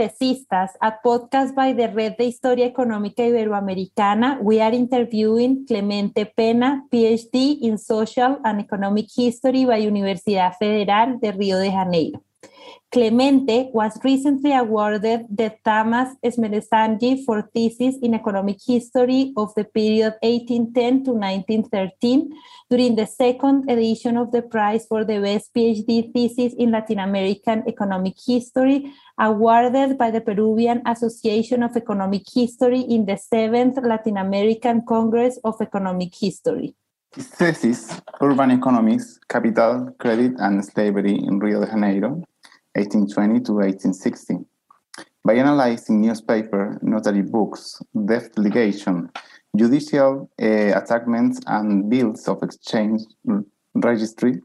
A podcast by the Red de Historia Económica Iberoamericana, we are interviewing Clemente Pena, PhD in Social and Economic History by Universidad Federal de Río de Janeiro. Clemente was recently awarded the Thomas Esmeresangi for thesis in economic history of the period 1810 to 1913 during the second edition of the prize for the best PhD thesis in Latin American economic history, awarded by the Peruvian Association of Economic History in the seventh Latin American Congress of Economic History. His thesis, Urban Economics, Capital, Credit, and Slavery in Rio de Janeiro, 1820 to 1860. By analyzing newspaper, notary books, debt litigation, judicial uh, attachments, and bills of exchange registry,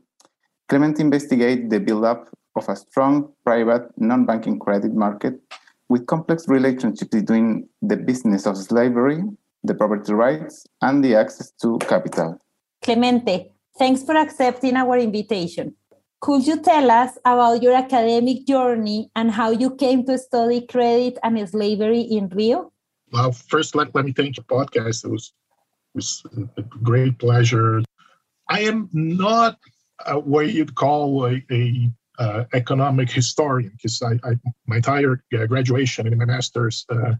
Clement investigated the build-up of a strong private non-banking credit market with complex relationships between the business of slavery, the property rights, and the access to capital. Clemente, thanks for accepting our invitation. Could you tell us about your academic journey and how you came to study credit and slavery in Rio? Well, first, let, let me thank your podcast. It was, it was a great pleasure. I am not uh, what you'd call a, a uh, economic historian because I, I, my entire uh, graduation and my master's uh,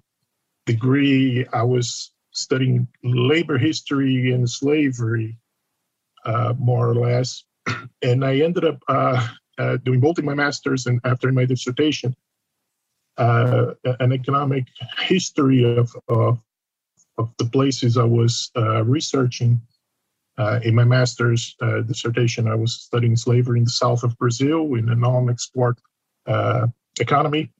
degree, I was studying labor history and slavery, uh, more or less and I ended up uh, uh, doing both in my master's and after my dissertation, uh, an economic history of, of, of the places I was uh, researching. Uh, in my master's uh, dissertation, I was studying slavery in the south of Brazil in a non-export economy,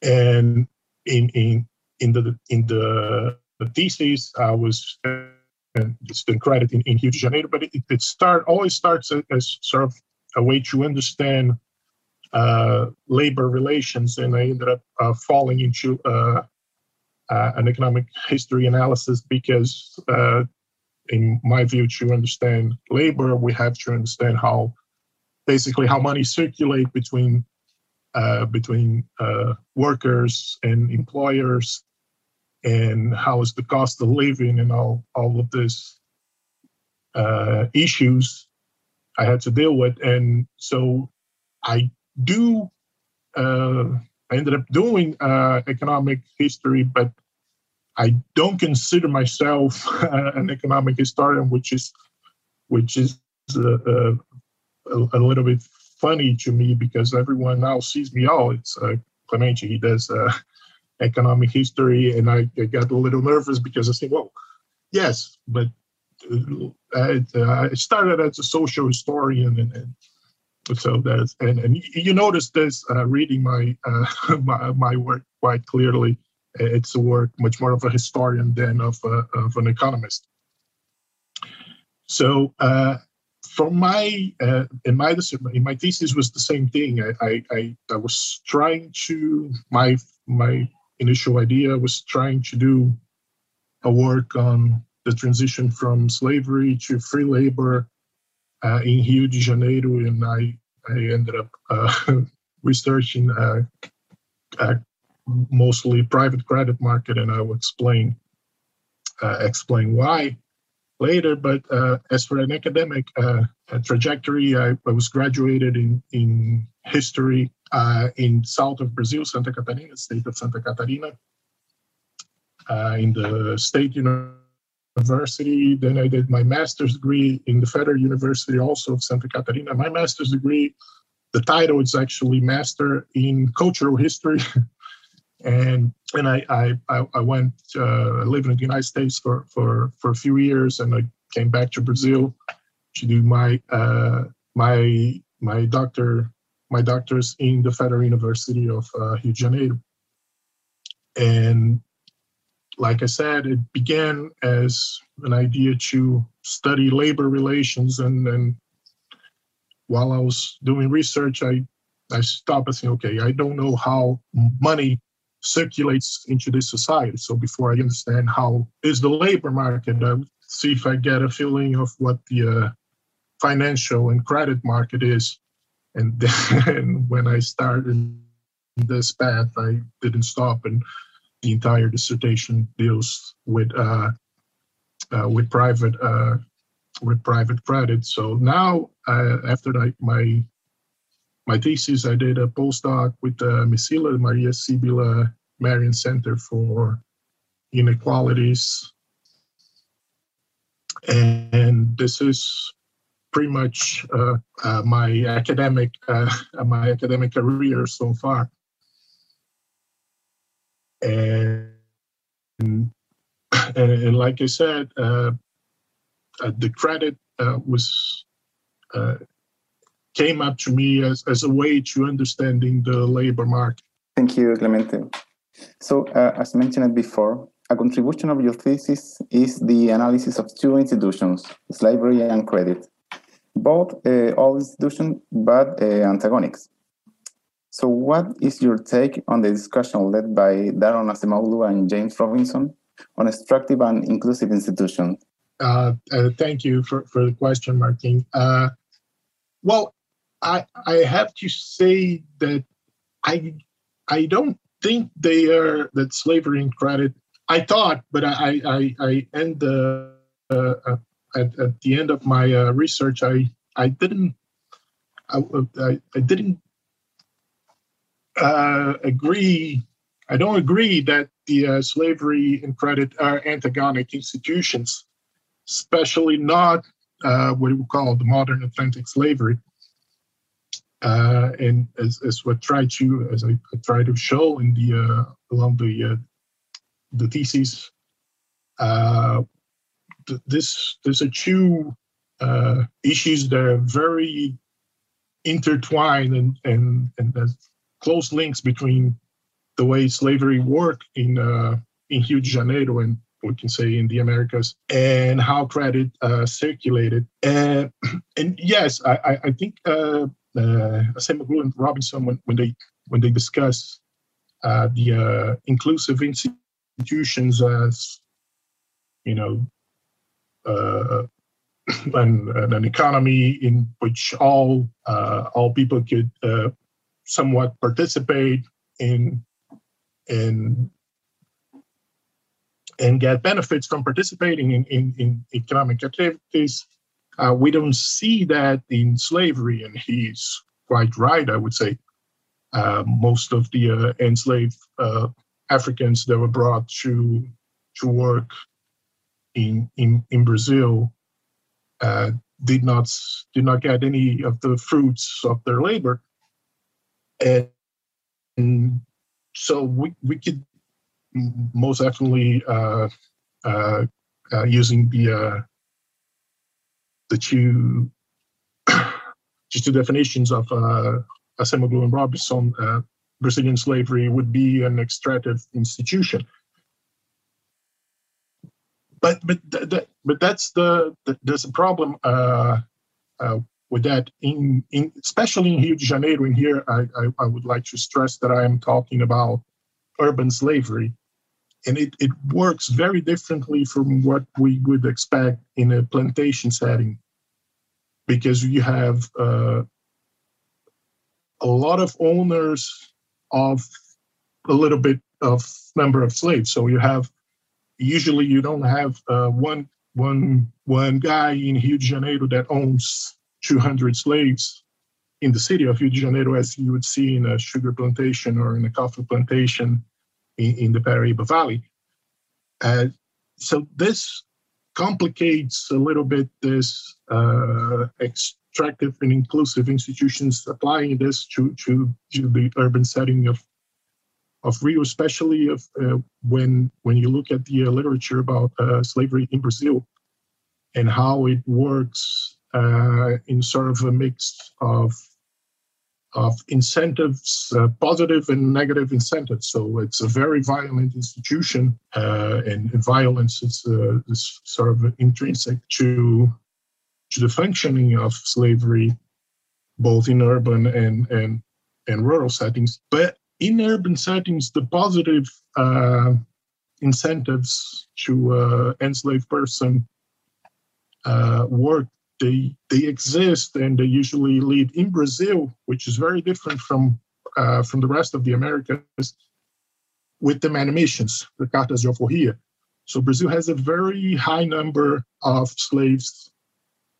and in in in the in the, the thesis, I was and it's been credit in, in Rio but it, it start always starts as sort of a way to understand uh, labor relations, and I ended up uh, falling into uh, uh an economic history analysis because, uh, in my view, to understand labor, we have to understand how basically how money circulate between uh, between workers and employers and how is the cost of living and all all of this uh, issues I had to deal with, and so I do. Uh, I ended up doing uh, economic history, but I don't consider myself an economic historian, which is which is uh, uh, a, a, little bit funny to me because everyone now sees me. Oh, it's uh, Clemente. He does uh, economic history, and I, I got a little nervous because I said, "Well, yes, but uh, I, uh, I started as a social historian, and, and so that's and, and you notice this uh, reading my, uh, my my work quite clearly. It's a work much more of a historian than of a, of an economist. So uh, from my uh, in my in my thesis was the same thing. I, I I was trying to my my initial idea was trying to do a work on the transition from slavery to free labor uh, in Rio de Janeiro, and I, I ended up uh, researching uh, uh, mostly private credit market, and I will explain uh, explain why later. But uh, as for an academic trajectory, I, I was graduated in in history uh, in south of Brazil, Santa Catarina, state of Santa Catarina, uh, in the state university. Then I did my master's degree in the Federal University, also of Santa Catarina. My master's degree the title is actually Master in Cultural History. and and I I, I went uh, lived in the United States for, for, for a few years, and I came back to Brazil to do my uh, my my doctor my doctors in the Federal University of uh, Rio de Janeiro. And like I said, it began as an idea to study labor relations, and then while I was doing research, I I stopped and said, okay, I don't know how money circulates into this society. So before I understand how is the labor market, I see if I get a feeling of what the uh, financial and credit market is. And then when I started this path, I didn't stop, and the entire dissertation deals with uh, uh, with private uh, with private credit. So now, uh, after my my thesis, I did a postdoc with Mecila Maria Sibylla Merian Center for Inequalities. And this is pretty much uh, uh, my academic uh, my academic career so far. And, and, and like I said, uh, uh, the credit uh, was came up to me as, as a way to understanding the labor market. Thank you, Clemente. So, uh, as mentioned before, a contribution of your thesis is the analysis of two institutions, slavery and credit, both uh, old institutions but uh, antagonics. So, what is your take on the discussion led by Daron Acemoglu and James Robinson on extractive and inclusive institutions? Uh, uh, thank you for, for the question, Martin. Uh, well, I I have to say that I I don't think they are that slavery and credit. I thought, but I I I end the uh, uh, at, at the end of my uh, research, I I didn't I, I, I didn't uh, agree. I don't agree that the uh, slavery and credit are antagonic institutions, especially not uh, what we call the modern Atlantic slavery. Uh, and as, as what try to as I, I, try to show in the uh, along the uh, the thesis, uh, th- this there's a two uh, issues that are very intertwined and and and there's close links between the way slavery worked in uh, in Rio de Janeiro and we can say in the Americas, and how credit circulated. And and yes, I I, think uh, Acemoglu and Robinson when, when they when they discuss uh, the uh, inclusive institutions as you know uh, an, an economy in which all uh, all people could uh, somewhat participate in in and get benefits from participating in, in, in economic activities uh, we don't see that in slavery, and he's quite right, I would say. Uh, most of the uh, enslaved uh, Africans that were brought to to work in in, in Brazil uh, did not did not get any of the fruits of their labor, and, and so we we could most definitely uh, using the the two just two definitions of uh, Acemoglu and Robinson, uh, Brazilian slavery would be an extractive institution. But but th- th- but that's the, the, there's a problem uh, uh, with that in in especially in Rio de Janeiro. In here, I, I, I would like to stress that I am talking about urban slavery and it, it works very differently from what we would expect in a plantation setting. Because you have uh, a lot of owners of a little bit of number of slaves. So you have usually you don't have uh, one one one guy in Rio de Janeiro that owns 200 slaves in the city of Rio de Janeiro as you would see in a sugar plantation or in a coffee plantation in, in the Paraíba Valley. Uh, so this complicates a little bit this uh, extractive and inclusive institutions applying this to, to, to the urban setting of of Rio, especially of, uh, when when you look at the uh, literature about uh, slavery in Brazil and how it works uh, in sort of a mix of of incentives, uh, positive and negative incentives. So it's a very violent institution, uh, and, violence is, uh, is, sort of intrinsic to to the functioning of slavery, both in urban and and and rural settings. But in urban settings, the positive uh, incentives to uh, enslave person uh, work they they exist and they usually live in Brazil, which is very different from uh, from the rest of the Americas, with the manumissions, the cartas de alforria. So Brazil has a very high number of slaves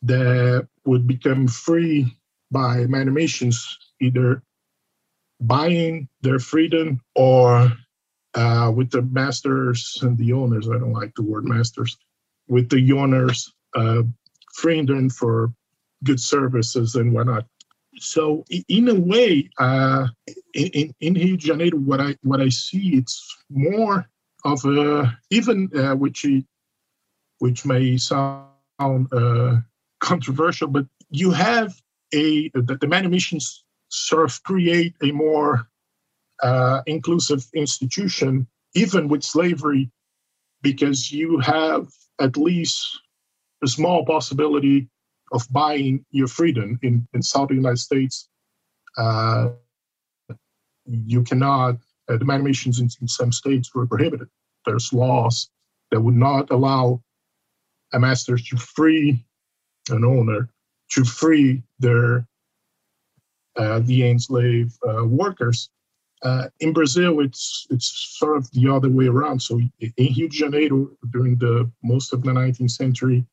that would become free by manumissions, either buying their freedom or uh, with the masters and the owners. I don't like the word masters. With the owners uh, freeing them for good services and whatnot. So in a way, uh, in, in Rio de Janeiro, what I what I see, it's more of a even uh, which which may sound uh, controversial, but you have a the, the manumissions sort of create a more uh, inclusive institution, even with slavery, because you have at least a small possibility of buying your freedom in, in Southern United States. Uh, you cannot, uh, the manumissions in, in some states were prohibited. There's laws that would not allow a master to free an owner to free their uh, the enslaved uh, workers. Uh, in Brazil, it's it's sort of the other way around. So in Rio de Janeiro, during the most of the 19th century,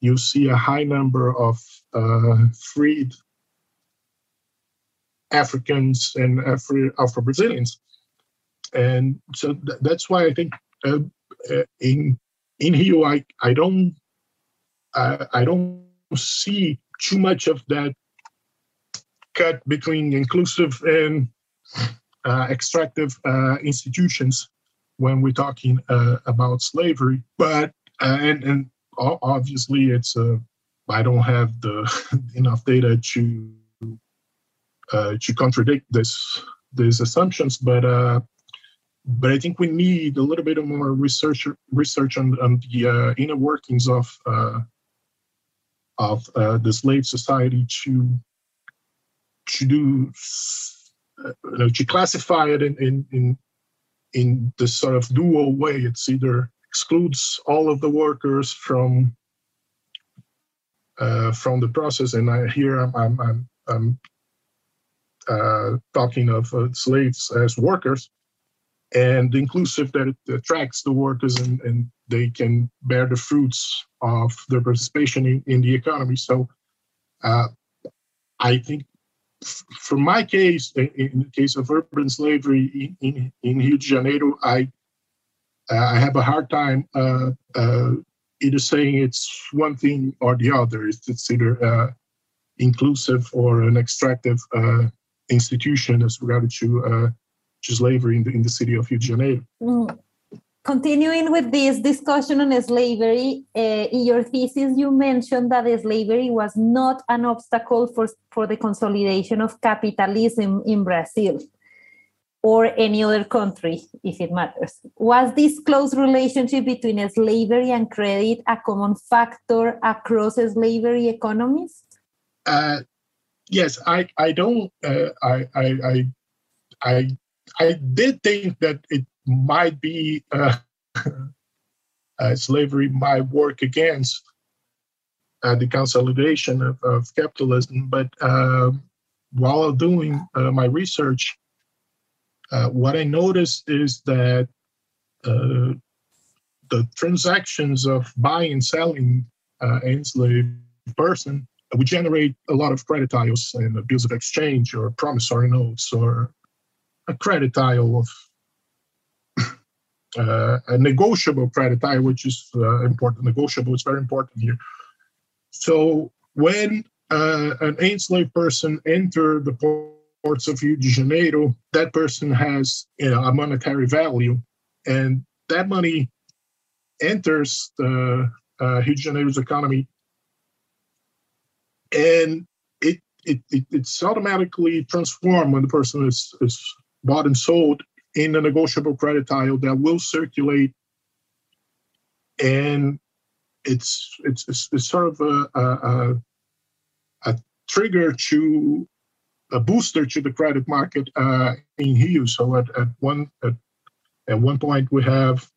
you see a high number of uh, freed Africans and Afro, Afro Brazilians, and so th- that's why I think uh, uh, in in Rio I I don't I, I don't see too much of that cut between inclusive and uh, extractive uh, institutions when we're talking uh, about slavery, but and and obviously it's a uh, I don't have the enough data to uh, to contradict this these assumptions, but uh, but I think we need a little bit more research research on, on the uh, inner workings of uh, of uh, the slave society to to do to classify it in in in in this sort of dual way. It's either excludes all of the workers from uh, from the process. And I, here I'm, I'm, I'm, I'm uh, talking of uh, slaves as workers and inclusive that it attracts the workers and, and they can bear the fruits of their participation in, in the economy. So uh, I think for my case, in, the case of urban slavery in, in, in Rio de Janeiro, I I have a hard time uh, uh, either saying it's one thing or the other. It's, it's either inclusive or an extractive institution as regard to to slavery in the, in the city of Rio de Janeiro. Mm. Continuing with this discussion on slavery, uh, in your thesis, you mentioned that slavery was not an obstacle for, for the consolidation of capitalism in Brazil or any other country, if it matters. Was this close relationship between slavery and credit a common factor across slavery economies? Uh, yes, I, I don't, uh, I, I, I, I, did think that it might be uh, uh slavery might work against uh, the consolidation of, of capitalism, but um, while doing uh, my research, uh, what I noticed is that uh, the transactions of buying and selling uh, enslaved person would generate a lot of crediarios and bills of exchange or promissory notes or a crediarial of uh, a negotiable credit tie, which is uh, important. Negotiable is very important here. So when uh, an enslaved person entered the ports of Rio de Janeiro, that person has you know, a monetary value, and that money enters the uh, Rio de Janeiro's economy, and it, it, it it's automatically transformed when the person is, is bought and sold in a negotiable credit tile that will circulate. And it's it's it's, it's sort of a, a, a, trigger to a booster to the credit market uh, in Rio. So at, at one at, at one point we have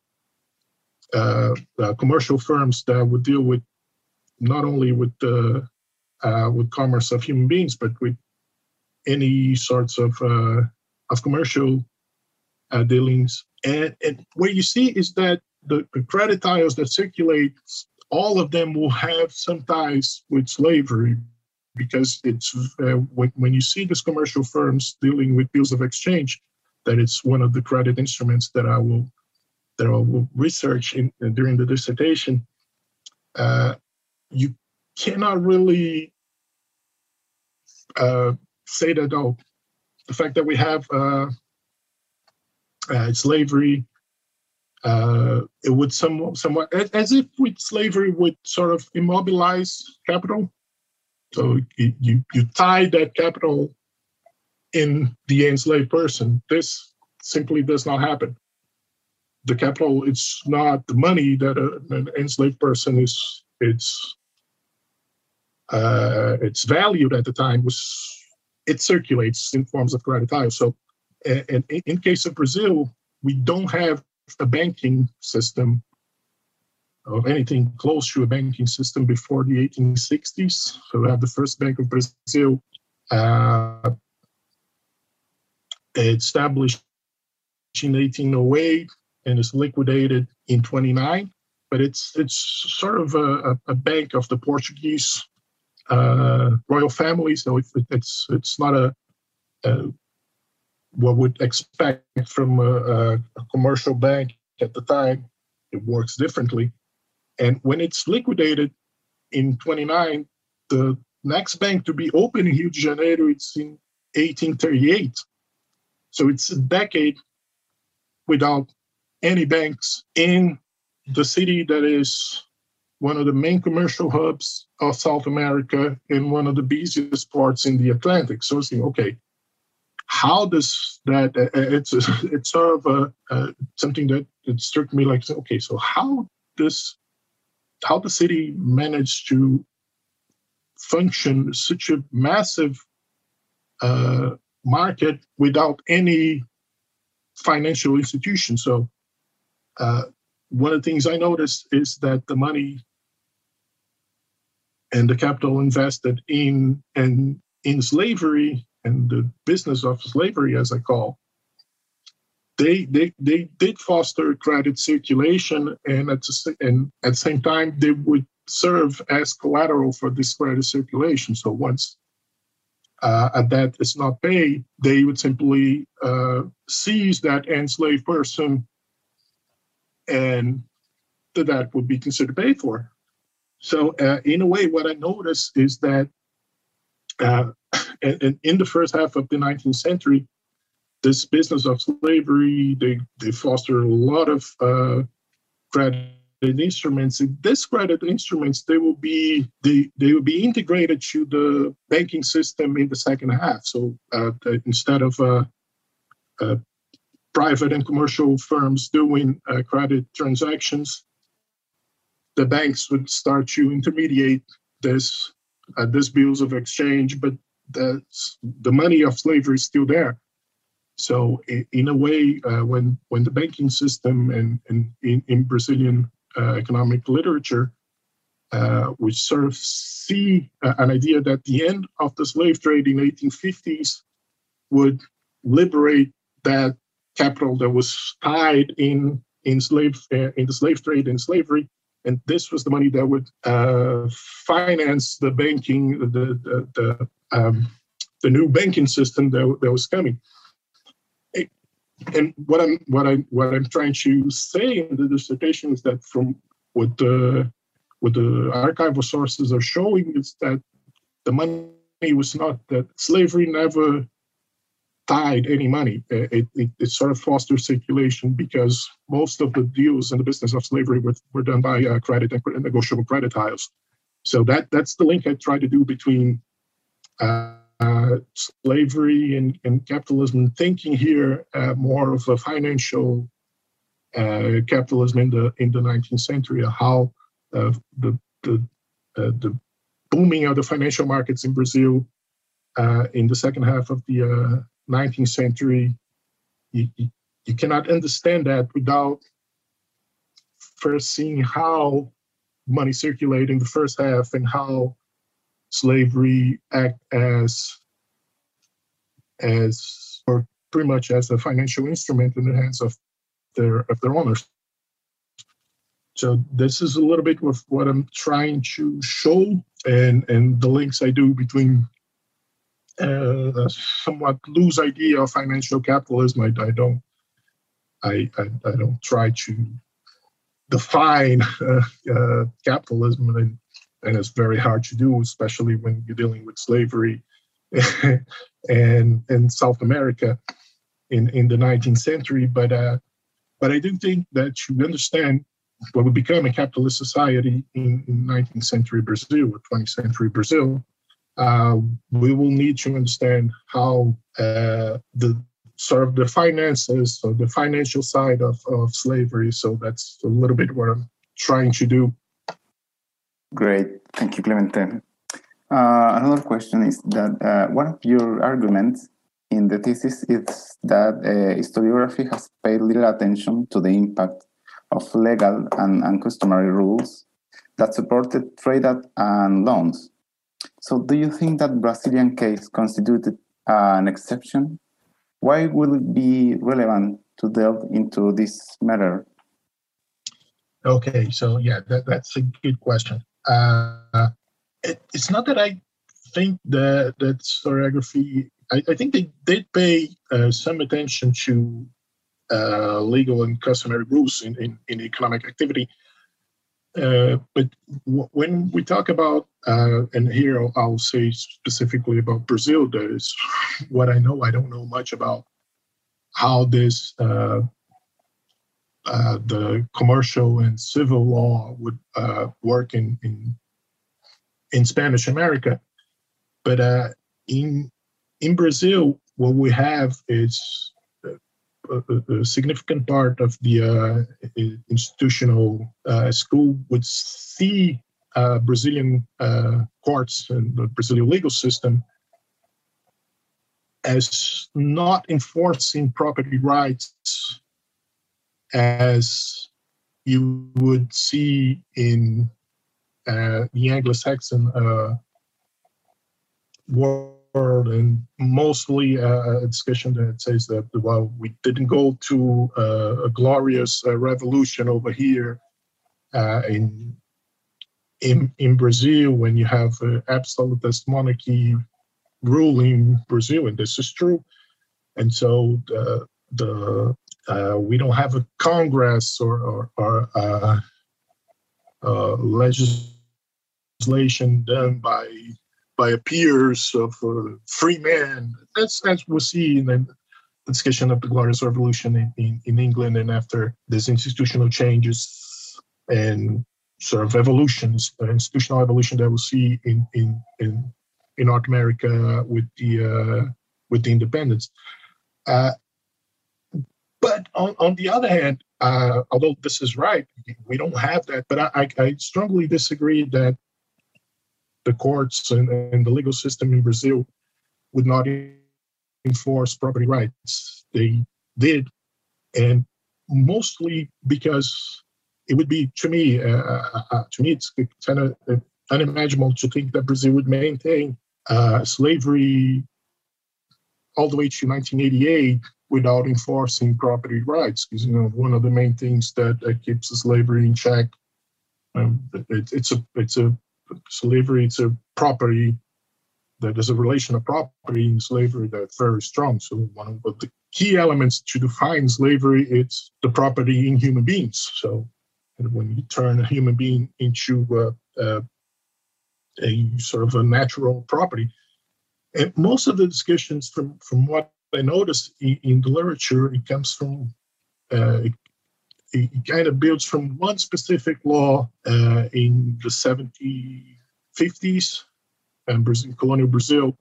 uh, uh, commercial firms that would deal with not only with the uh, with commerce of human beings, but with any sorts of uh, of commercial uh, dealings. And, and what you see is that the, the credit tiles that circulate, all of them will have some ties with slavery because it's uh, when, when you see these commercial firms dealing with bills of exchange, that it's one of the credit instruments that I will that I will research in, uh, during the dissertation. Uh, you cannot really uh, say that oh, the fact that we have uh, uh, slavery. It would some, somewhat, as if with slavery would sort of immobilize capital. So you, you, tie that capital in the enslaved person. This simply does not happen. The capital, it's not the money that a, an enslaved person is, it's, uh, it's valued at the time was, it circulates in forms of credit So and in case of Brazil, we don't have a banking system of anything close to a banking system before the 1860s. So we have the first Bank of Brazil uh, established in 1808 and is liquidated in 29. But it's it's sort of a, a bank of the Portuguese uh, royal family, so it's it's it's not a, a what would expect from a, a, commercial bank at the time. It works differently. And when it's liquidated in 29, the next bank to be open in Rio de Janeiro, it's in 1838. So it's a decade without any banks in the city that is one of the main commercial hubs of South America and one of the busiest ports in the Atlantic. So I it's okay, how does that uh, uh it's it's sort of a, uh, something that it struck me like okay so how does how the city managed to function such a massive uh, market without any financial institution. So uh, one of the things i noticed is that the money and the capital invested in and in slavery and the business of slavery, as I call, they they they did foster credit circulation, and at the, and at the same time they would serve as collateral for this credit circulation. So once uh, a debt is not paid, they would simply uh, seize that enslaved person, and the debt would be considered paid for. So uh, in a way, what I notice is that uh, and, in the first half of the 19th century, this business of slavery, they, they foster a lot of uh, credit instruments. And this credit instruments, they will be they, they will be integrated to the banking system in the second half. So uh, instead of uh, uh, private and commercial firms doing uh, credit transactions, the banks would start to intermediate this uh, these bills of exchange, but the, the money of slavery is still there. So in, a way, uh, when when the banking system and, and in, in Brazilian uh, economic literature, uh, we sort of see uh, an idea that the end of the slave trade in 1850s would liberate that capital that was tied in in slave uh, in the slave trade and slavery and this was the money that would uh, finance the banking, the the, the, um, the, new banking system that, that was coming. And what I'm what I what I'm trying to say in the dissertation is that from what the what the archival sources are showing is that the money was not that slavery never tied any money. It, it, it, sort of fostered circulation because most of the deals in the business of slavery were, were done by uh, credit and negotiable credit tiles. So that that's the link I try to do between uh, uh, slavery and, and capitalism, thinking here uh, more of a financial uh, capitalism in the in the 19th century, how uh, the the the booming of the financial markets in Brazil in the second half of the 19th century, you, you cannot understand that without first seeing how money circulated in the first half and how slavery act as as or pretty much as a financial instrument in the hands of their of their owners. So this is a little bit of what I'm trying to show and and the links I do between uh, a somewhat loose idea of financial capitalism. I, I don't I, I, I don't try to define uh, uh, capitalism, and, and it's very hard to do, especially when you're dealing with slavery and in South America in, in the 19th century. But uh, but I do think that you understand what would become a capitalist society in, in 19th century Brazil or 20th century Brazil, uh, we will need to understand how uh, the sort of the finances or the financial side of, of slavery. So that's a little bit what I'm trying to do. Great. Thank you, Clemente. Uh, another question is that uh, one of your arguments in the thesis is that uh, historiography has paid little attention to the impact of legal and, and customary rules that supported trade and loans so, do you think that Brazilian case constituted an exception? Why would it be relevant to delve into this matter? Okay, so yeah, that, that's a good question. Uh, it, it's not that I think that that historiography. I, I think they did pay uh, some attention to uh, legal and customary rules in, in, in economic activity, uh, but w- when we talk about, uh, and here I'll, I'll, say specifically about Brazil, that is what I know. I don't know much about how this, uh, uh the commercial and civil law would uh, work in, in, in Spanish America. But in in Brazil, what we have is a, a significant part of the uh, institutional uh, school would see uh, Brazilian uh, courts and the Brazilian legal system as not enforcing property rights as you would see in uh, the Anglo-Saxon uh, world and mostly uh, a discussion that says that well we didn't go to uh, a glorious uh, revolution over here uh, in in in Brazil when you have absolutist monarchy ruling Brazil and this is true. And so the the uh, we don't have a congress or or, or uh, legislation done by by peers of uh, free men. That's as we see in the discussion of the Glorious Revolution in, in, in England and after these institutional changes and sort of evolutions, uh, institutional evolution that we see in in in, in North America with the uh, with the independence. Uh, but on, on the other hand, uh, although this is right, we don't have that. But I, I, I strongly disagree that the courts and, and the legal system in Brazil would not enforce property rights. They did, and mostly because it would be to me, uh, uh, uh to me, it's kind of unimaginable to think that Brazil would maintain uh, slavery all the way to 1988 without enforcing property rights. Because you know, one of the main things that, that keeps slavery in check. Um, it, it's a it's a slavery it's a property that there's a relation of property in slavery that's very strong. So one of the key elements to define slavery it's the property in human beings so when you turn a human being into uh, uh, a sort of a natural property and most of the discussions from from what i noticed in, in the literature it comes from uh, it, it, kind of builds from one specific law uh, in the 1750s and Brazil, colonial brazil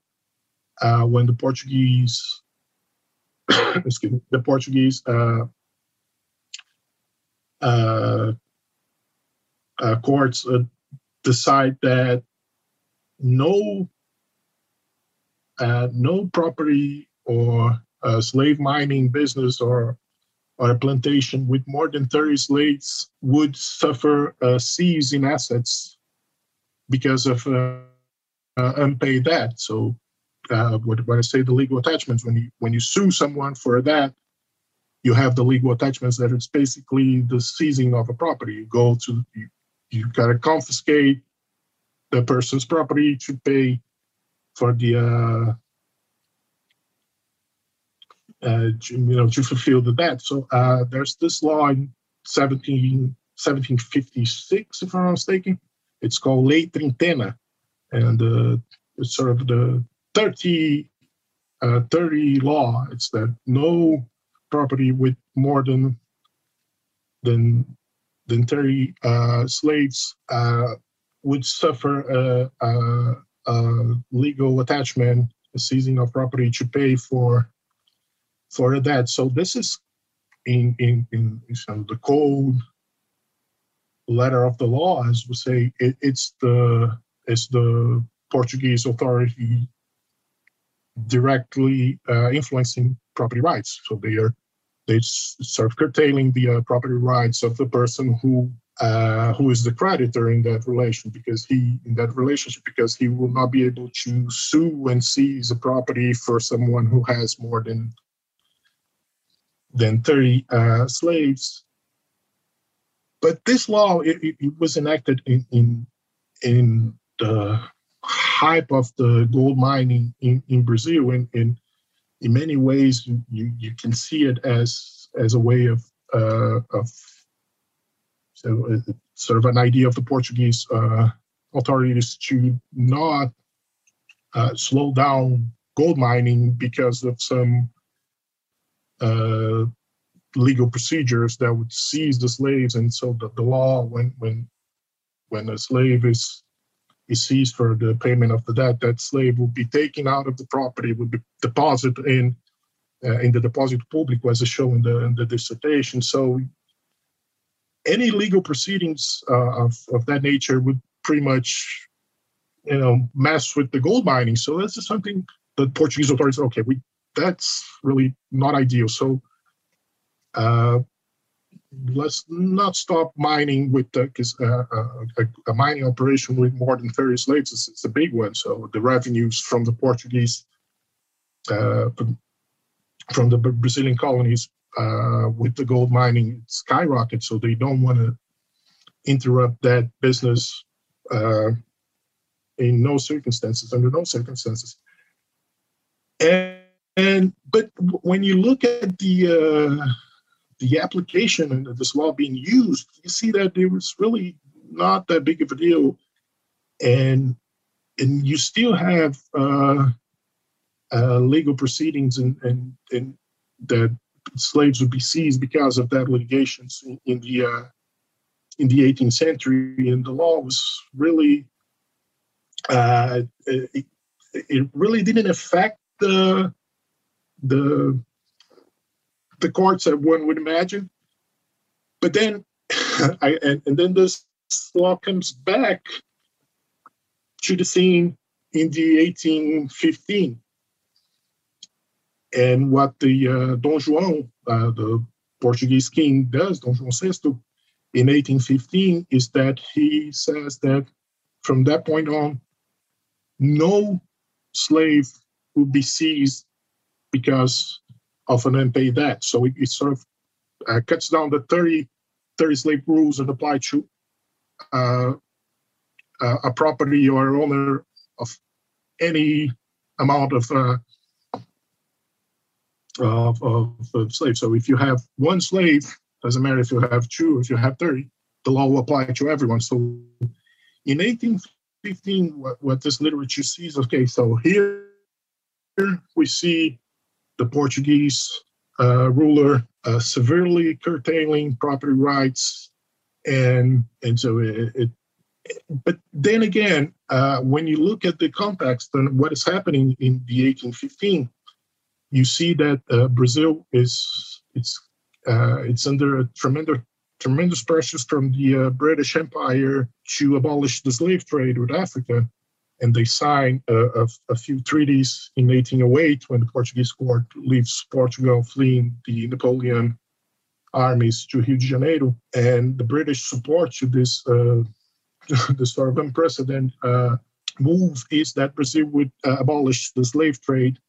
uh, when the portuguese excuse me, the Portuguese uh, uh, uh, courts uh, decide that no uh, no property or slave mining business or or a plantation with more than 30 slaves would suffer a seize in assets because of unpaid debt. So uh, what, what I say the legal attachments when you when you sue someone for that, you have the legal attachments that it's basically the seizing of a property. You go to you, you gotta confiscate the person's property to pay for the uh, uh, you know to fulfill the debt. So uh, there's this law in 17, 1756, if I'm not mistaken. It's called Lei Trintena, and uh, it's sort of the 30, uh, 30 law. It's that no property with more than than than 30 uh, slaves would suffer legal attachment, seizing of property to pay for for that. So this is in in in, the code letter of the law, as we say, it, it's the it's the Portuguese authority directly uh, influencing property rights. So they are they of curtailing the uh, property rights of the person who uh, who is the creditor in that relation because he in that relationship because he will not be able to sue and seize a property for someone who has more than than 30 uh, slaves. But this law it, it was enacted in in in the hype of the gold mining in, in Brazil, and, and in many ways, you, you can see it as as a way of uh, of so uh, sort of an idea of the Portuguese uh, authorities to not uh, slow down gold mining because of some uh, legal procedures that would seize the slaves, and so the, the law when when when a slave is is seized for the payment of the debt, that slave will be taken out of the property, would be deposited in uh, in the deposit public, as shown in the in the dissertation. So any legal proceedings uh, of of that nature would pretty much, you know, mess with the gold mining. So this is something the Portuguese authorities okay, we that's really not ideal. So uh, let's not stop mining with because uh, uh, a, a, mining operation with more than 30 slaves is, is, a big one. So the revenues from the Portuguese, uh, from the Brazilian colonies uh, with the gold mining skyrocket. So they don't want to interrupt that business uh, in no circumstances, under no circumstances. And, and but when you look at the uh, the application and this law being used, you see that it was really not that big of a deal, and and you still have uh, uh, legal proceedings and, and and that slaves would be seized because of that litigations in, in the uh, in the 18th century, and the law was really uh, it, it really didn't affect the the the courts that one would imagine. But then, I, and, and then this law comes back to the scene in the 1815. And what the uh, Dom João, uh, the Portuguese king, does, Dom João VI, in 1815 is that he says that from that point on, no slave would be seized because of an unpaid debt. So it, it sort of uh, cuts down the 30, 30 slave rules that apply to uh, uh, a property or owner of any amount of uh, of, of, of slaves. So if you have one slave, doesn't matter if you have two, if you have 30, the law will apply to everyone. So in 1815, what, what this literature sees, okay, so here, here we see the Portuguese uh, ruler uh, severely curtailing property rights, and and so it. it but then again, uh, when you look at the context and what is happening in the 1815, you see that uh, Brazil is it's uh, it's under tremendous tremendous pressures from the uh, British Empire to abolish the slave trade with Africa. And they sign a, a, a, few treaties in 1808 when the Portuguese court leaves Portugal fleeing the Napoleon armies to Rio de Janeiro. And the British support to this, uh, this sort of unprecedented uh, move is that Brazil would uh, abolish the slave trade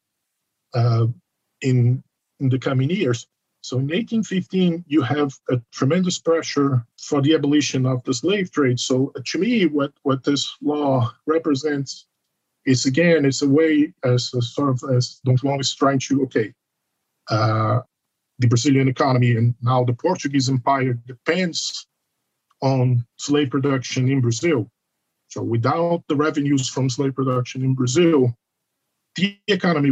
in, in the coming years. So in 1815, you have a tremendous pressure for the abolition of the slave trade. So uh, to me, what, what this law represents is again, it's a way as a sort of as Don Juan is trying to, okay, uh, the Brazilian economy and now the Portuguese empire depends on slave production in Brazil. So without the revenues from slave production in Brazil, the economy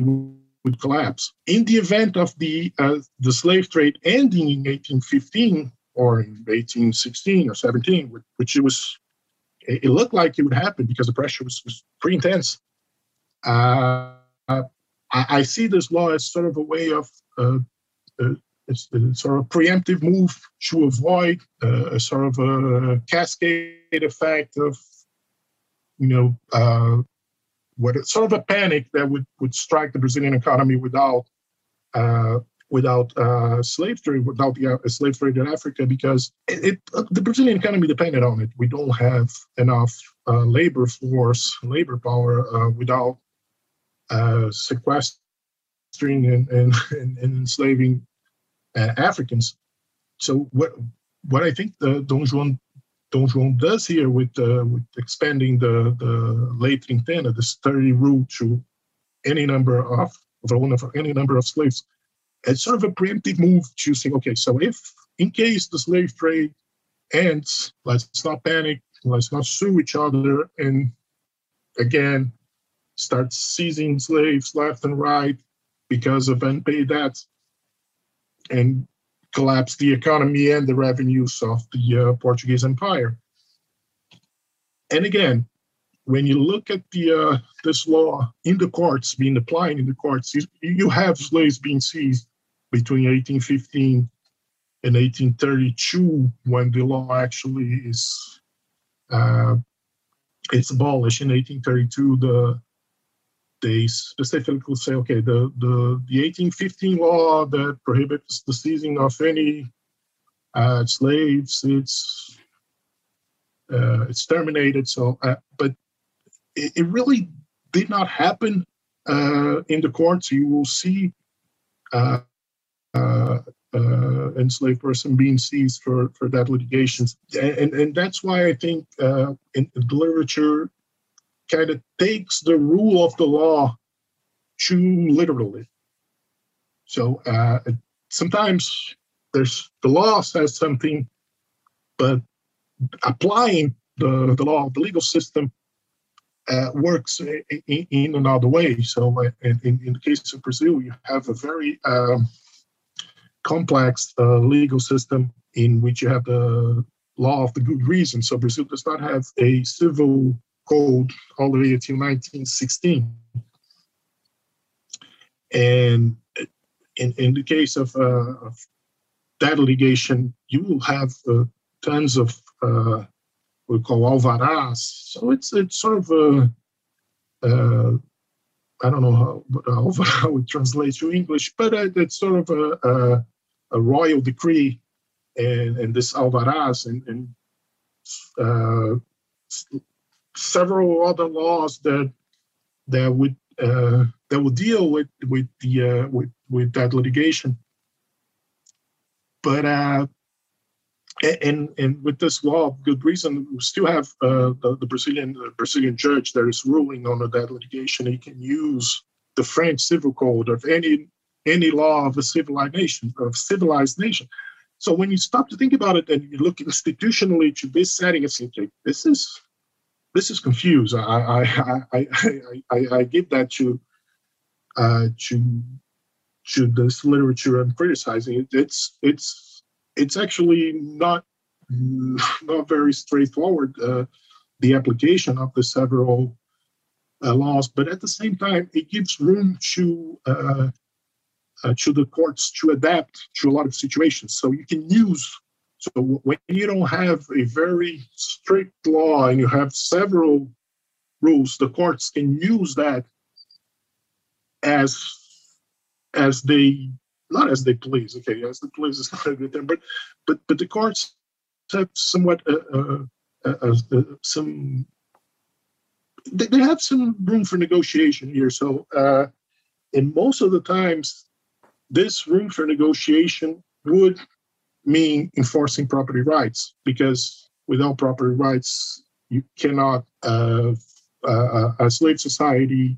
would collapse. In the event of the uh, the slave trade ending in 1815 or in 1816 or 17, which it was, it looked like it would happen because the pressure was, was pretty intense. Uh, I, I, see this law as sort of a way of uh, uh it's a sort of preemptive move to avoid uh, a sort of a cascade effect of you know uh, what sort of a panic that would, would strike the Brazilian economy without uh, without uh, slave trade, without the uh, slave trade in Africa, because it, it uh, the Brazilian economy depended on it. We don't have enough uh, labor force, labor power uh, without sequestering and, and, and, and enslaving Africans. So what what I think the Don Juan Don Juan does here with, uh, with expanding the, the lei trintena, the thirty rule to any number of, of any number of slaves, it's sort of a preemptive move say, okay, so if in case the slave trade ends, let's not panic, let's not sue each other, and again, start seizing slaves left and right because of unpaid debts. And collapse the economy and the revenues of the uh, Portuguese Empire. And again, when you look at the uh, this law in the courts being applied in the courts, you, have slaves being seized between 1815 and 1832 when the law actually is uh, it's abolished in 1832 the they specifically will say, okay, the, the, the 1815 law that prohibits the seizing of any uh, slaves, it's uh, it's terminated. So, uh, but it, it, really did not happen uh, in the courts. You will see uh, uh, enslaved person being seized for for that litigations, and and that's why I think in the literature kind of takes the rule of the law too literally. So uh, sometimes there's the law says something, but applying the, the law, the legal system uh, works in, in, another way. So uh, in, in the case of Brazil, you have a very um, complex uh, legal system in which you have the law of the good reason. So Brazil does not have a civil code all the way until 1916. And in, in the case of, uh, of that litigation, you will have uh, tons of uh, we call alvarás. So it's it's sort of a uh, I don't know how alvará would translate to English, but it's sort of a, a, a royal decree, and, and this alvarás and, and uh, several other laws that that would uh, that would deal with with the uh, with with that litigation. But uh, and and with this law, good reason, we still have uh, the, the Brazilian the Brazilian judge that is ruling on that litigation. He can use the French civil code of any any law of a civilized nation, of civilized nation. So when you stop to think about it and you look institutionally to this setting, it's like this is this is confused. I I I I, I, I give that to uh, to to this literature I'm criticizing. It, it's it's it's actually not not very straightforward. Uh, the application of the several uh, laws, but at the same time, it gives room to uh, uh, to the courts to adapt to a lot of situations. So you can use. So when you don't have a very strict law and you have several rules, the courts can use that as as they not as they please. Okay, as they please is not a good term, but but but the courts have somewhat uh, uh, uh, uh some they have some room for negotiation here. So, uh, and most of the times, this room for negotiation would mean enforcing property rights because without property rights, you cannot, uh, uh, a slave society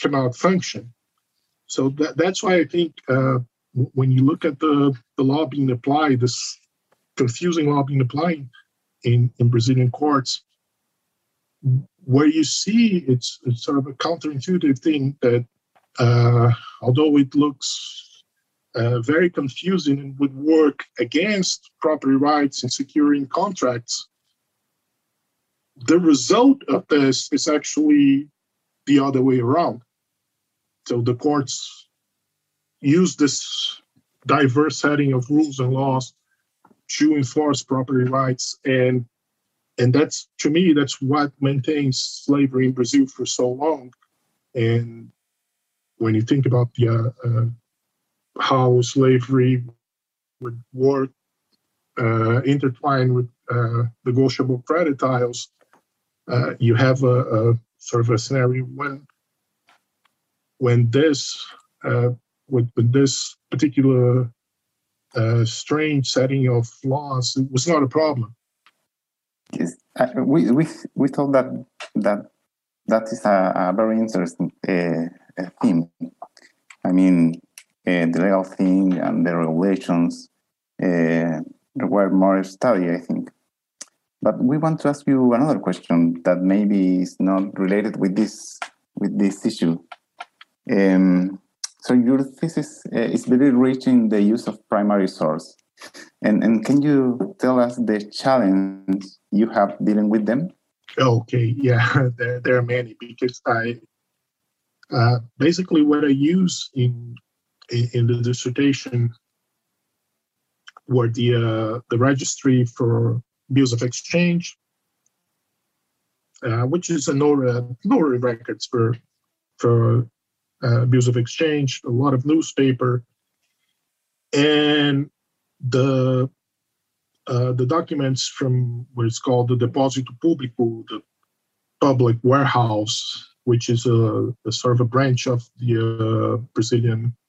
cannot function. So that, that's why I think uh, when you look at the, the law being applied, this confusing law being applied in, in Brazilian courts, where you see it's, it's sort of a counterintuitive thing that uh, although it looks uh, very confusing and would work against property rights and securing contracts, the result of this is actually the other way around. So the courts use this diverse setting of rules and laws to enforce property rights and and that's to me that's what maintains slavery in brazil for so long and when you think about the uh, uh, how slavery would work uh, intertwined with uh, negotiable credit titles uh, you have a, a, sort of a scenario when when this uh, with, with this particular strange setting of laws it was not a problem Yes, uh, we, we, we thought that that that is a, a very interesting uh, theme. I mean, uh, the legal thing and the regulations uh, require more study, I think. But we want to ask you another question that maybe is not related with this with this issue. Um, so your thesis uh, is very rich in the use of primary source. And, and can you tell us the challenge you have dealing with them? Okay, yeah, there, there are many because I uh, basically what I use in in the dissertation were the uh, the registry for bills of exchange, uh, which is a notary, notary records for for uh, bills of exchange, a lot of newspaper, and the uh, the documents from what is called the Depósito Público, the public warehouse, which is a, a sort of a branch of the uh, Brazilian uh, uh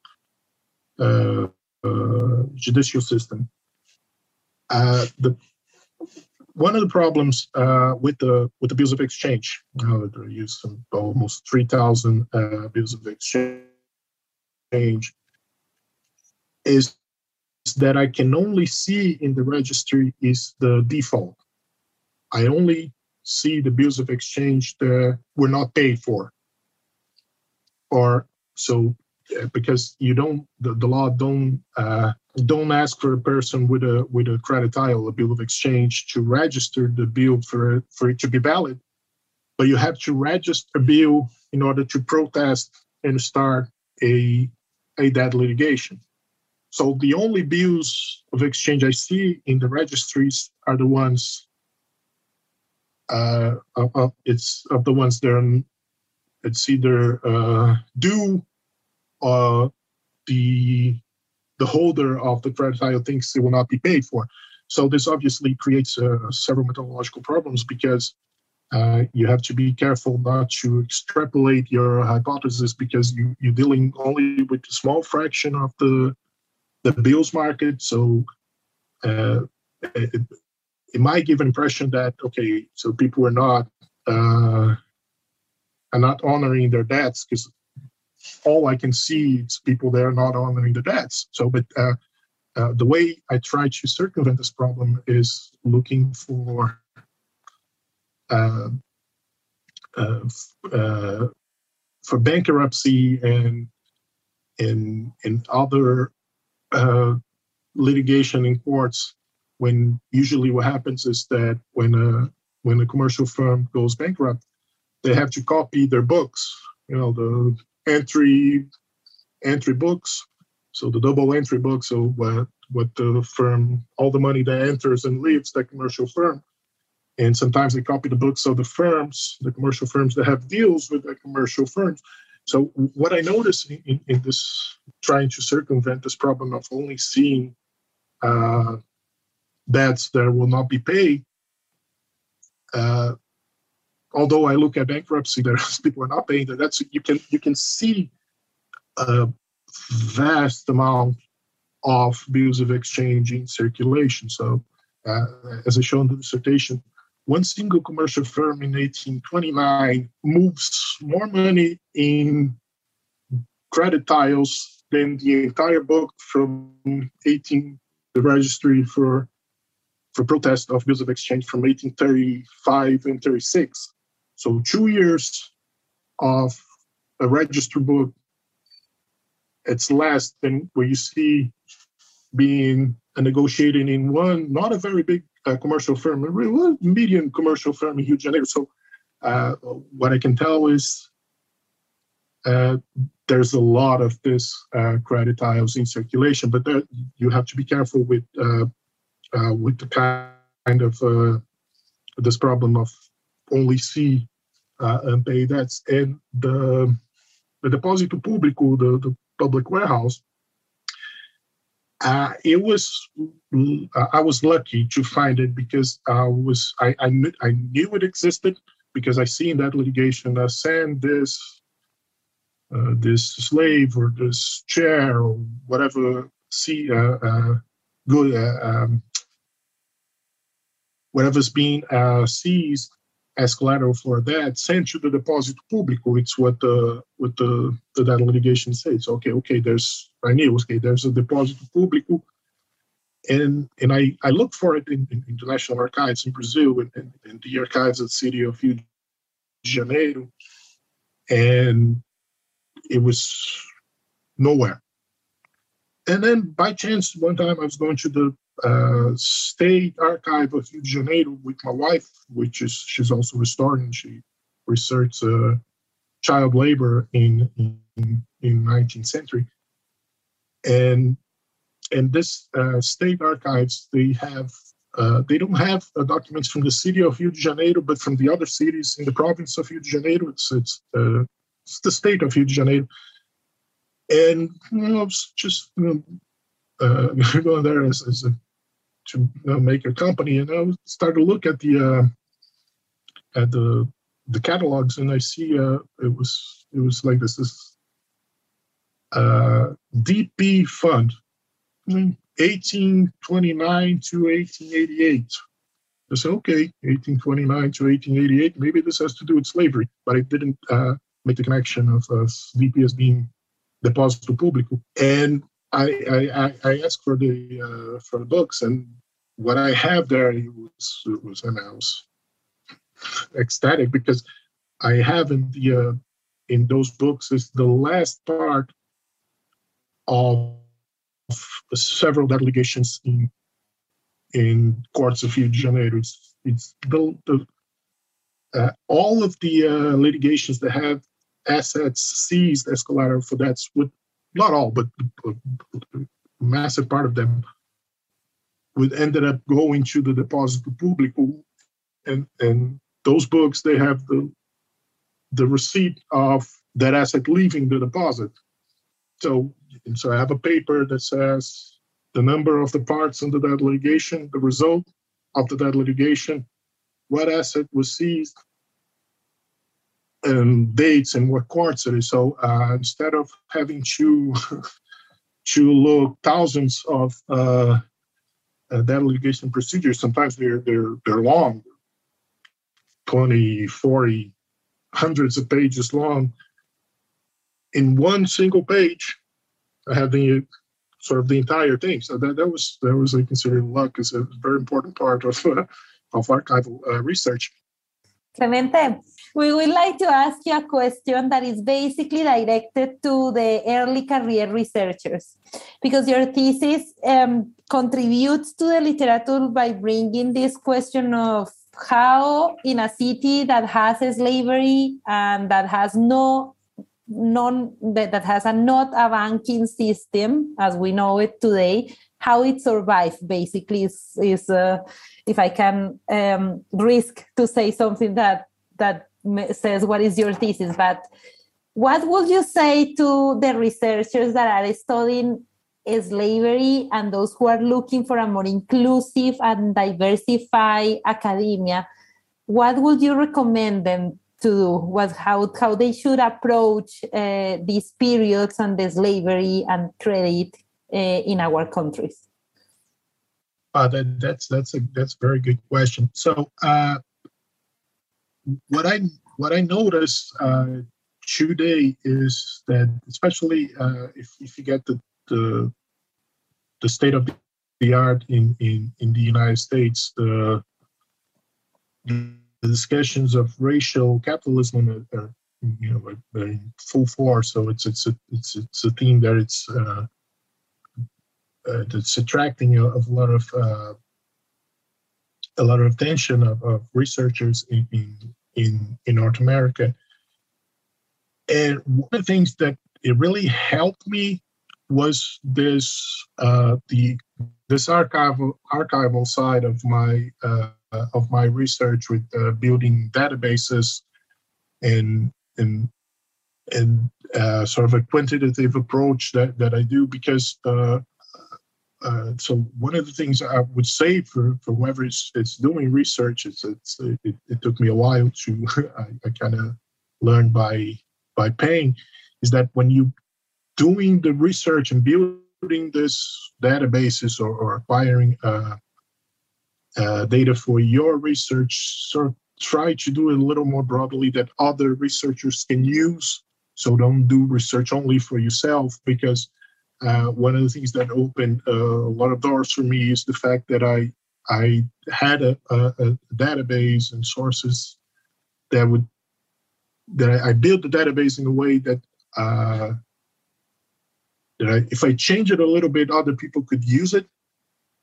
judicial system. Uh, the one of the problems uh, with the with the bills of exchange, uh, there use some, almost three thousand bills of exchange, is that I can only see in the registry is the default. I only see the bills of exchange that were not paid for. Or so uh, because you don't the, the law don't uh, don't ask for a person with a with a credit title, a bill of exchange, to register the bill for for it to be valid. But you have to register a bill in order to protest and start a a debt litigation. So the only bills of exchange I see in the registries are the ones. Uh, uh, it's of the ones that are, it's either uh, due or the the holder of the credit thinks it will not be paid for. So this obviously creates uh, several methodological problems because uh, you have to be careful not to extrapolate your hypothesis because you, you're dealing only with a small fraction of the the bills market. So uh, it, it, might give an impression that okay, so people are not uh, are not honoring their debts because all I can see is people there not honoring the debts. So, but uh, uh, the way I try to circumvent this problem is looking for uh, uh, uh for bankruptcy and in in other uh, litigation in courts. When usually what happens is that when a when a commercial firm goes bankrupt, they have to copy their books. You know the entry entry books so the double entry book, so what what the firm, all the money that enters and leaves the commercial firm, and sometimes they copy the books of the firms, the commercial firms that have deals with the commercial firms. So what I noticed in, in, in this trying to circumvent this problem of only seeing uh, debts that will not be paid, uh, although I look at bankruptcy that people are not paying that, that's you can you can see a vast amount of bills of exchange in circulation. So, uh, as I show in the dissertation, one single commercial firm in 1829 moves more money in credit titles than the entire book from 18 the registry for for protest of bills of exchange from 1835 and 36. So two years of a register book it's less than what you see being negotiating in one, not a very big uh, commercial firm, a real medium commercial firm in Rio de Janeiro. So uh, what I can tell is uh, there's a lot of this uh, credit titles in circulation, but there, you have to be careful with uh, uh, with the kind of this problem of only see and pay debts and the the depósito público, the, the public warehouse. Uh, it was uh, I was lucky to find it because I was I I knew, I knew it existed because I seen that litigation. Uh, send this uh, this slave or this chair or whatever see uh, uh, good uh, um, whatever's being uh, seized as collateral for that sent to the deposit público. It's what uh, uh, the what the, the that litigation says. Okay, okay, there's I knew okay, there's a deposit público. And and I, I looked for it in, in international archives in Brazil and, and, and the archives of the city of Rio de Janeiro. And it was nowhere. And then by chance, one time I was going to the State Archive of Rio de Janeiro with my wife, which is she's also a historian. She researched uh, child labor in, in in 19th century, and and this uh, state archives they have uh, they don't have uh, documents from the city of Rio de Janeiro, but from the other cities in the province of Rio de Janeiro. It's it's, uh, it's the state of Rio de Janeiro, and you know, just you know, uh, going there as, as a to make a company, and I start to look at the uh, at the the catalogs, and I see uh, it was it was like this this uh, DP fund, 1829 to 1888. I said, okay, 1829 to 1888. Maybe this has to do with slavery, but I didn't uh, make the connection of uh, DP as being depósito público. And I, I, I asked for the uh, for the books, and what I have there was was and I was ecstatic because I have in the uh, in those books is the last part of several delegations in in courts of Rio de Janeiro. It's, it's the, the uh, all of the uh, litigations that have assets seized as collateral for debts with not all, but a massive part of them would ended up going to the depósito público, and and those books they have the the receipt of that asset leaving the deposit. So so I have a paper that says the number of the parts under that litigation, the result of the that litigation, what asset was seized, and dates and what courts it is. So uh, instead of having to to look thousands of uh, uh, data litigation procedures, sometimes they're they're they're long, 20, 40, hundreds of pages long. in one single page, I have the sort of the entire thing. So that, that was that was a considered luck is a very important part of uh, of archival uh, research. Clemente, we would like to ask you a question that is basically directed to the early career researchers, because your thesis um, contributes to the literature by bringing this question of how in a city that has slavery and that has no non that, that has a not a banking system as we know it today how it survived basically is, is uh, if i can um, risk to say something that that says what is your thesis? But what would you say to the researchers that are studying slavery and those who are looking for a more inclusive and diversified academia? What would you recommend them to do? What how how they should approach uh, these periods and the slavery and credit uh, in our countries? Uh, that, that's that's a that's a very good question. So uh, what i what i notice uh, today is that especially uh, if, if you get the, the the state of the art in in in the united states the the discussions of racial capitalism are, you know are, in full force. So it's it's a it's it's a theme that it's uh, uh, that's attracting a, a lot of uh, a lot of attention of, of researchers in, in in in North America. And one of the things that it really helped me was this uh, the this archival archival side of my uh, uh, of my research with uh, building databases and and and uh, sort of a quantitative approach that, that I do because uh, so one of the things I would say for, for whoever is, is doing research is it's, it, it took me a while to I, I kind of learned by by paying is that when you doing the research and building this databases or, or acquiring uh, uh, data for your research, sort of try to do it a little more broadly that other researchers can use. So don't do research only for yourself because uh, one of the things that opened uh, a lot of doors for me is the fact that I I had a, a, a database and sources that would that I, I, built the database in a way that uh, that I, if I change it a little bit, other people could use it,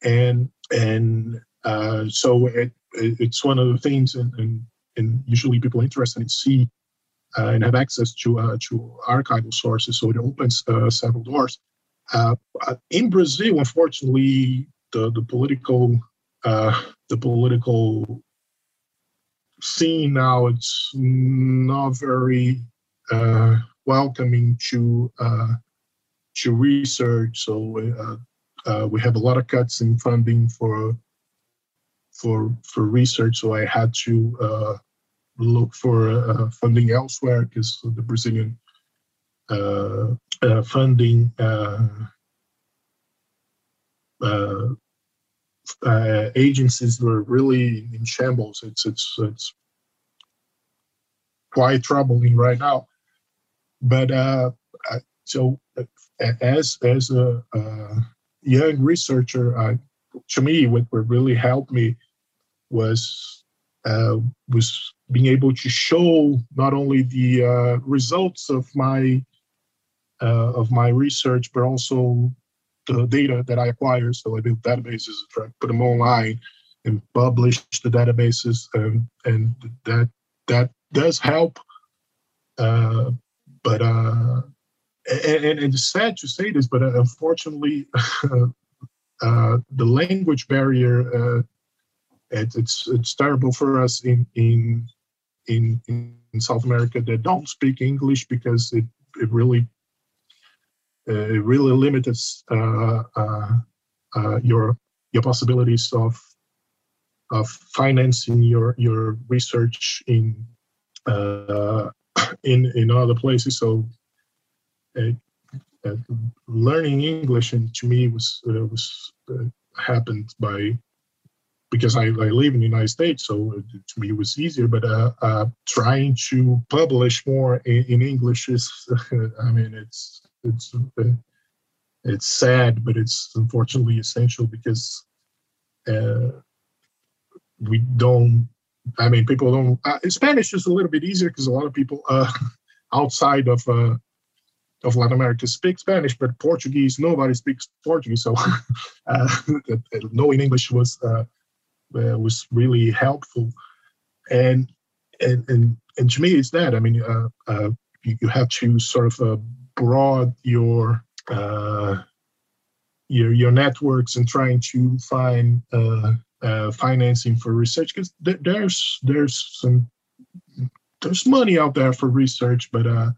and and uh, so it, it's one of the things, and, and, and usually people interested in see uh, and have access to uh, to archival sources. So it opens uh, several doors. Uh, in Brazil, unfortunately, the the political the political scene now it's not very welcoming to to research. So we have a lot of cuts in funding for for for research, so I had to uh, look for uh, funding elsewhere because the Brazilian uh, uh funding uh, uh, agencies were really in shambles. It's it's it's quite troubling right now. But so as as a, a young researcher, I, to me, what, really helped me was uh, was being able to show not only the uh, results of my uh, of my research, but also the data that I acquire. So I built databases, try to put them online, and publish the databases, and and that that does help. Uh, but uh, and, and, it's sad to say this, but uh, unfortunately, uh, the language barrier it's it's, it's terrible for us in in in in South America that don't speak English because it it really uh, really limits uh, uh, uh, your your possibilities of of financing your your research in in in other places. So learning English and to me was was happened by because I, I, live in the United States, so to me it was easier. But uh, uh, trying to publish more in, in English is, I mean, it's it's it's sad, but it's unfortunately essential because uh, we don't. I mean, people don't. Uh, Spanish is a little bit easier because a lot of people uh, outside of uh, of Latin America speak Spanish, but Portuguese nobody speaks Portuguese. So uh, knowing English was uh, was really helpful. And and and and to me, it's that. I mean, you, you, have to sort of broad your uh, your your networks and trying to find uh, financing for research because th- there's there's some there's money out there for research, but uh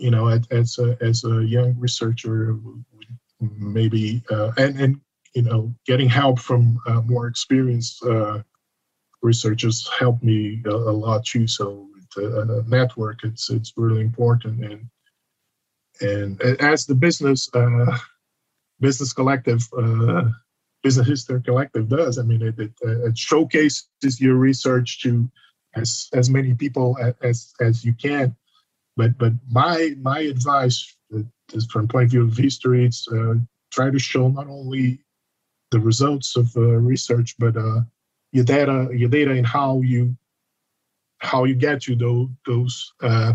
you know, as, as a as a young researcher, maybe and and you know, getting help from uh, more experienced uh, researchers helped me a, a lot too. So the network, it's it's really important. And and as the business uh, business collective, uh, business history collective does, I mean, it, it, it, showcases your research to as as many people as as you can. But but my my advice is from point of view of history, it's uh, try to show not only the results of uh, research, but uh, your data, your data, and how you how you get to those those uh,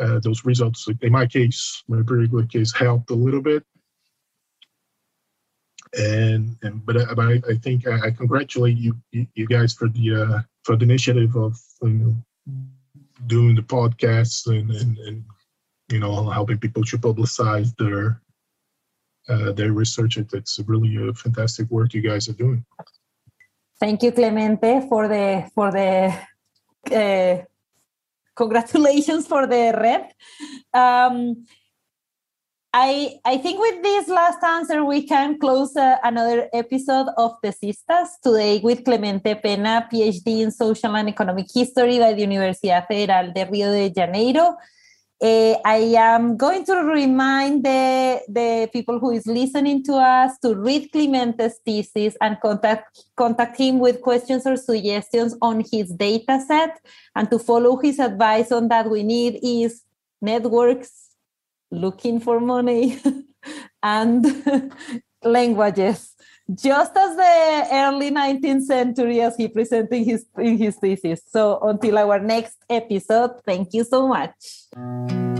uh, those results. In my case, my good case helped a little bit, and and but, uh, but I, I think I, I congratulate you, you, guys for the uh, for the initiative of you know, doing the podcasts and, and and you know helping people to publicize their uh, their research. It's really a fantastic work you guys are doing. Thank you, Clemente, for the for the uh, congratulations for the rep. Um, I I think with this last answer we can close uh, another episode of the Sistas today with Clemente Penna, PhD in Social and Economic History by the Universidad Federal de Rio de Janeiro. Uh, I am going to remind the, the people who is listening to us to read Clemente's thesis and contact, contact him with questions or suggestions on his data set. And to follow his advice on that we need is networks looking for money and languages just as the early 19th century as he presented his in his thesis. So until our next episode thank you so much